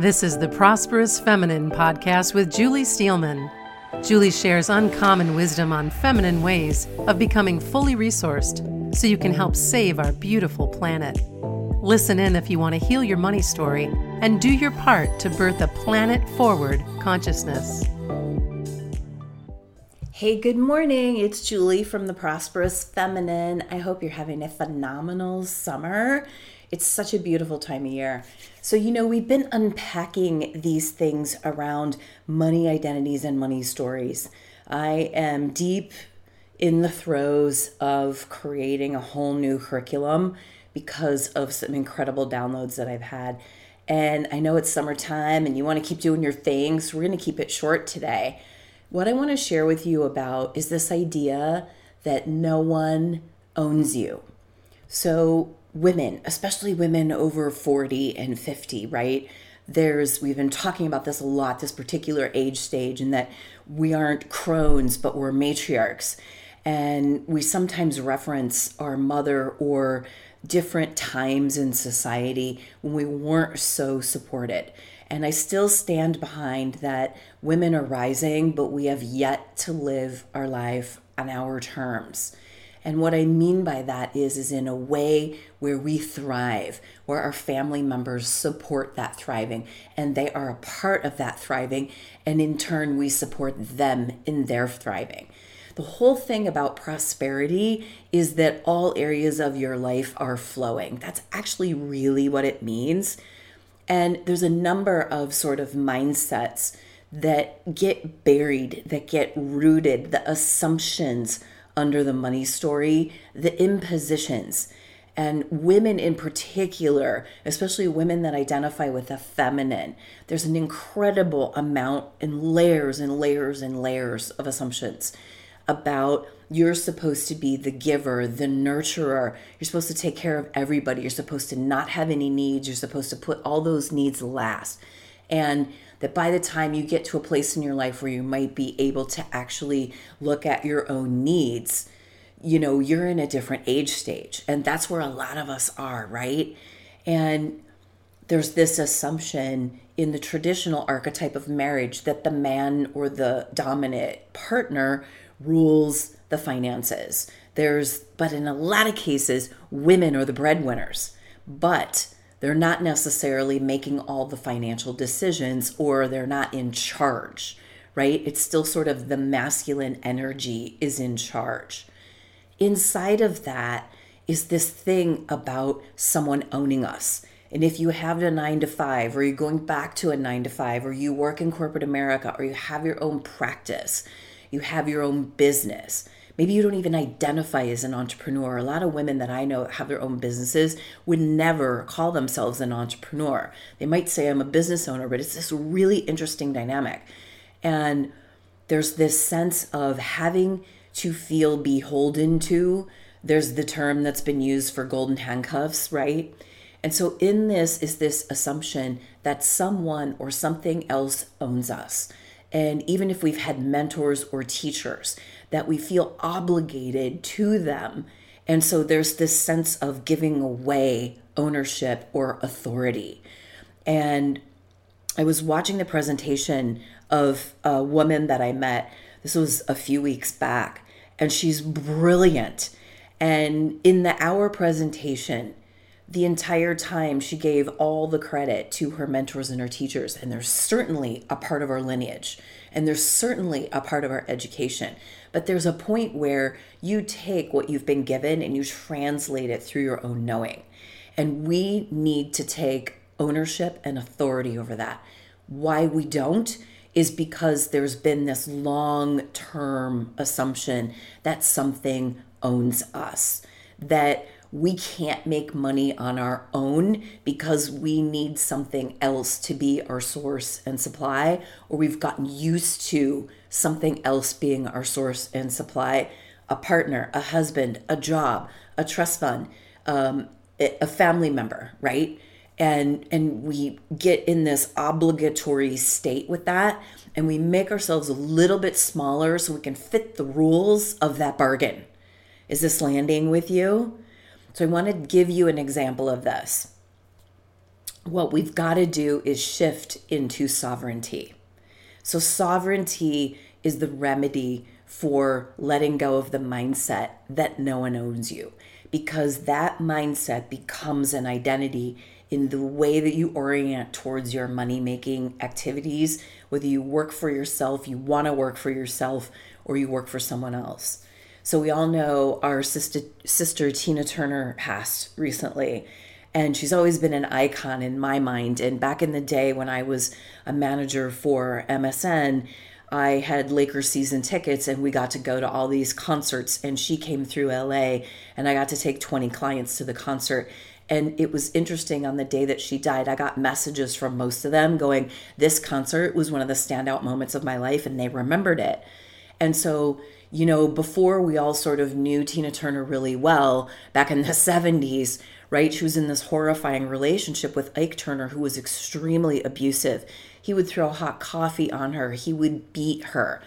This is the Prosperous Feminine podcast with Julie Steelman. Julie shares uncommon wisdom on feminine ways of becoming fully resourced so you can help save our beautiful planet. Listen in if you want to heal your money story and do your part to birth a planet forward consciousness. Hey, good morning. It's Julie from the Prosperous Feminine. I hope you're having a phenomenal summer. It's such a beautiful time of year. So, you know, we've been unpacking these things around money identities and money stories. I am deep in the throes of creating a whole new curriculum because of some incredible downloads that I've had. And I know it's summertime and you want to keep doing your thing, so we're going to keep it short today. What I want to share with you about is this idea that no one owns you. So, women, especially women over 40 and 50, right? There's, we've been talking about this a lot, this particular age stage, and that we aren't crones, but we're matriarchs. And we sometimes reference our mother or different times in society when we weren't so supported. And I still stand behind that women are rising, but we have yet to live our life on our terms. And what I mean by that is is in a way where we thrive, where our family members support that thriving and they are a part of that thriving and in turn we support them in their thriving. The whole thing about prosperity is that all areas of your life are flowing. That's actually really what it means. And there's a number of sort of mindsets that get buried, that get rooted, the assumptions under the money story, the impositions. And women in particular, especially women that identify with the feminine, there's an incredible amount and layers and layers and layers of assumptions about you're supposed to be the giver, the nurturer. You're supposed to take care of everybody. You're supposed to not have any needs. You're supposed to put all those needs last. And that by the time you get to a place in your life where you might be able to actually look at your own needs, you know, you're in a different age stage. And that's where a lot of us are, right? And there's this assumption in the traditional archetype of marriage that the man or the dominant partner rules the finances. There's, but in a lot of cases, women are the breadwinners. But they're not necessarily making all the financial decisions or they're not in charge, right? It's still sort of the masculine energy is in charge. Inside of that is this thing about someone owning us. And if you have a nine to five, or you're going back to a nine to five, or you work in corporate America, or you have your own practice, you have your own business, Maybe you don't even identify as an entrepreneur. A lot of women that I know have their own businesses would never call themselves an entrepreneur. They might say, I'm a business owner, but it's this really interesting dynamic. And there's this sense of having to feel beholden to. There's the term that's been used for golden handcuffs, right? And so, in this is this assumption that someone or something else owns us. And even if we've had mentors or teachers, that we feel obligated to them. And so there's this sense of giving away ownership or authority. And I was watching the presentation of a woman that I met. This was a few weeks back, and she's brilliant. And in the hour presentation, the entire time she gave all the credit to her mentors and her teachers and they're certainly a part of our lineage and they're certainly a part of our education. But there's a point where you take what you've been given and you translate it through your own knowing. And we need to take ownership and authority over that. Why we don't is because there's been this long term assumption that something owns us that we can't make money on our own because we need something else to be our source and supply, or we've gotten used to something else being our source and supply a partner, a husband, a job, a trust fund, um, a family member, right? And, and we get in this obligatory state with that and we make ourselves a little bit smaller so we can fit the rules of that bargain. Is this landing with you? So I want to give you an example of this. what we've got to do is shift into sovereignty. So, sovereignty is the remedy for letting go of the mindset that no one owns you, because that mindset becomes an identity in the way that you orient towards your money making activities, whether you work for yourself, you want to work for yourself, or you work for someone else. So we all know our sister, sister Tina Turner passed recently, and she's always been an icon in my mind. And back in the day when I was a manager for MSN, I had Lakers season tickets and we got to go to all these concerts and she came through LA and I got to take 20 clients to the concert and it was interesting on the day that she died I got messages from most of them going this concert was one of the standout moments of my life and they remembered it. And so you know, before we all sort of knew Tina Turner really well back in the 70s, right? She was in this horrifying relationship with Ike Turner, who was extremely abusive. He would throw hot coffee on her, he would beat her.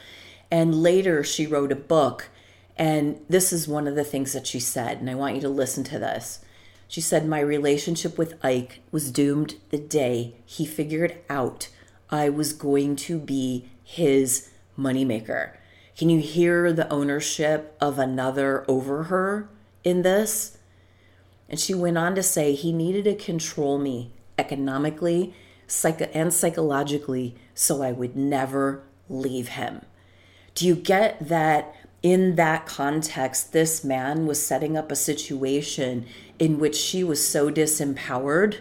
And later she wrote a book, and this is one of the things that she said, and I want you to listen to this. She said, My relationship with Ike was doomed the day he figured out I was going to be his moneymaker. Can you hear the ownership of another over her in this? And she went on to say he needed to control me economically psycho- and psychologically so I would never leave him. Do you get that in that context, this man was setting up a situation in which she was so disempowered,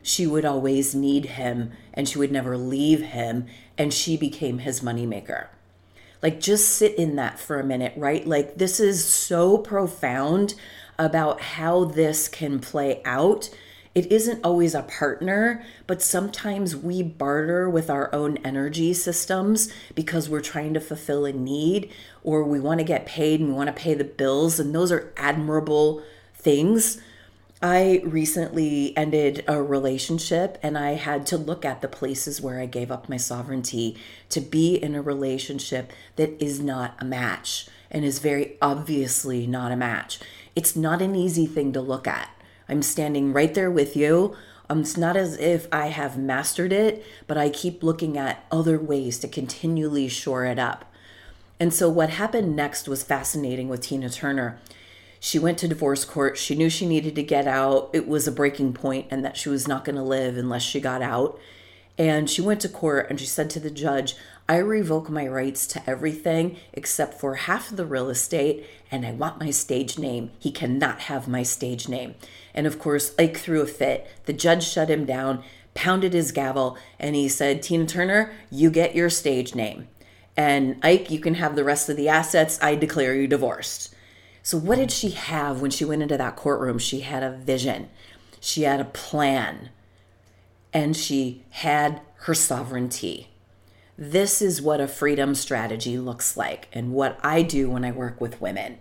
she would always need him and she would never leave him, and she became his moneymaker. Like, just sit in that for a minute, right? Like, this is so profound about how this can play out. It isn't always a partner, but sometimes we barter with our own energy systems because we're trying to fulfill a need or we want to get paid and we want to pay the bills. And those are admirable things. I recently ended a relationship and I had to look at the places where I gave up my sovereignty to be in a relationship that is not a match and is very obviously not a match. It's not an easy thing to look at. I'm standing right there with you. Um, it's not as if I have mastered it, but I keep looking at other ways to continually shore it up. And so, what happened next was fascinating with Tina Turner she went to divorce court. She knew she needed to get out. It was a breaking point and that she was not going to live unless she got out. And she went to court and she said to the judge, I revoke my rights to everything except for half of the real estate, and I want my stage name. He cannot have my stage name. And of course, Ike threw a fit. The judge shut him down, pounded his gavel, and he said, Tina Turner, you get your stage name. And Ike, you can have the rest of the assets. I declare you divorced. So, what did she have when she went into that courtroom? She had a vision, she had a plan, and she had her sovereignty. This is what a freedom strategy looks like, and what I do when I work with women.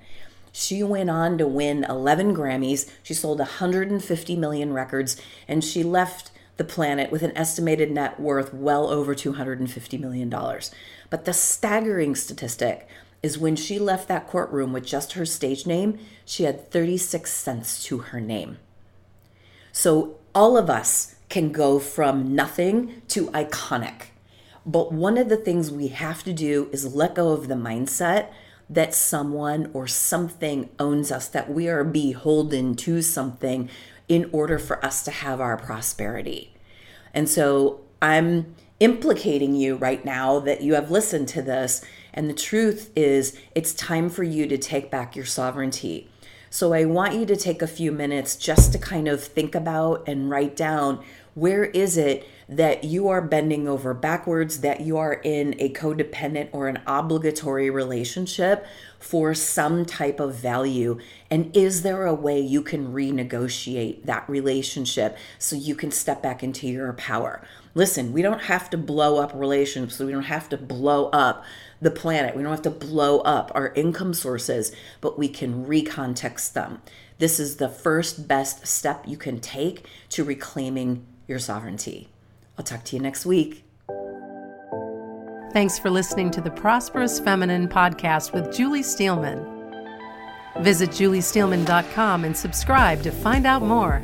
She went on to win 11 Grammys. She sold 150 million records, and she left the planet with an estimated net worth well over $250 million. But the staggering statistic is when she left that courtroom with just her stage name, she had 36 cents to her name. So all of us can go from nothing to iconic. But one of the things we have to do is let go of the mindset that someone or something owns us, that we are beholden to something in order for us to have our prosperity. And so I'm implicating you right now that you have listened to this and the truth is, it's time for you to take back your sovereignty. So I want you to take a few minutes just to kind of think about and write down where is it that you are bending over backwards, that you are in a codependent or an obligatory relationship for some type of value? And is there a way you can renegotiate that relationship so you can step back into your power? Listen, we don't have to blow up relationships, we don't have to blow up the planet. We don't have to blow up our income sources, but we can recontext them. This is the first best step you can take to reclaiming your sovereignty. I'll talk to you next week. Thanks for listening to the Prosperous Feminine podcast with Julie Steelman. Visit juliesteelman.com and subscribe to find out more.